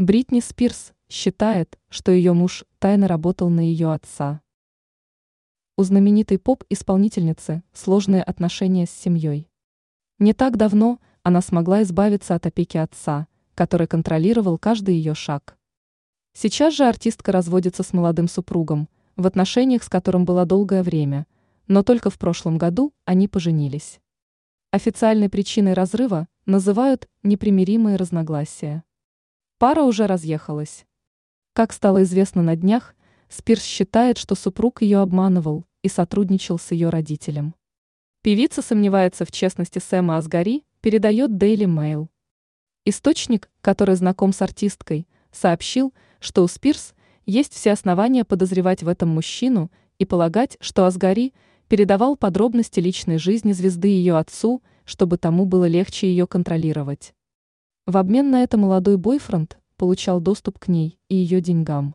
Бритни Спирс считает, что ее муж тайно работал на ее отца. У знаменитой поп-исполнительницы сложные отношения с семьей. Не так давно она смогла избавиться от опеки отца, который контролировал каждый ее шаг. Сейчас же артистка разводится с молодым супругом, в отношениях с которым было долгое время, но только в прошлом году они поженились. Официальной причиной разрыва называют непримиримые разногласия. Пара уже разъехалась. Как стало известно на днях, Спирс считает, что супруг ее обманывал и сотрудничал с ее родителем. Певица сомневается в честности Сэма Асгари, передает Daily Mail. Источник, который знаком с артисткой, сообщил, что у Спирс есть все основания подозревать в этом мужчину и полагать, что Асгари передавал подробности личной жизни звезды ее отцу, чтобы тому было легче ее контролировать. В обмен на это молодой бойфренд получал доступ к ней и ее деньгам.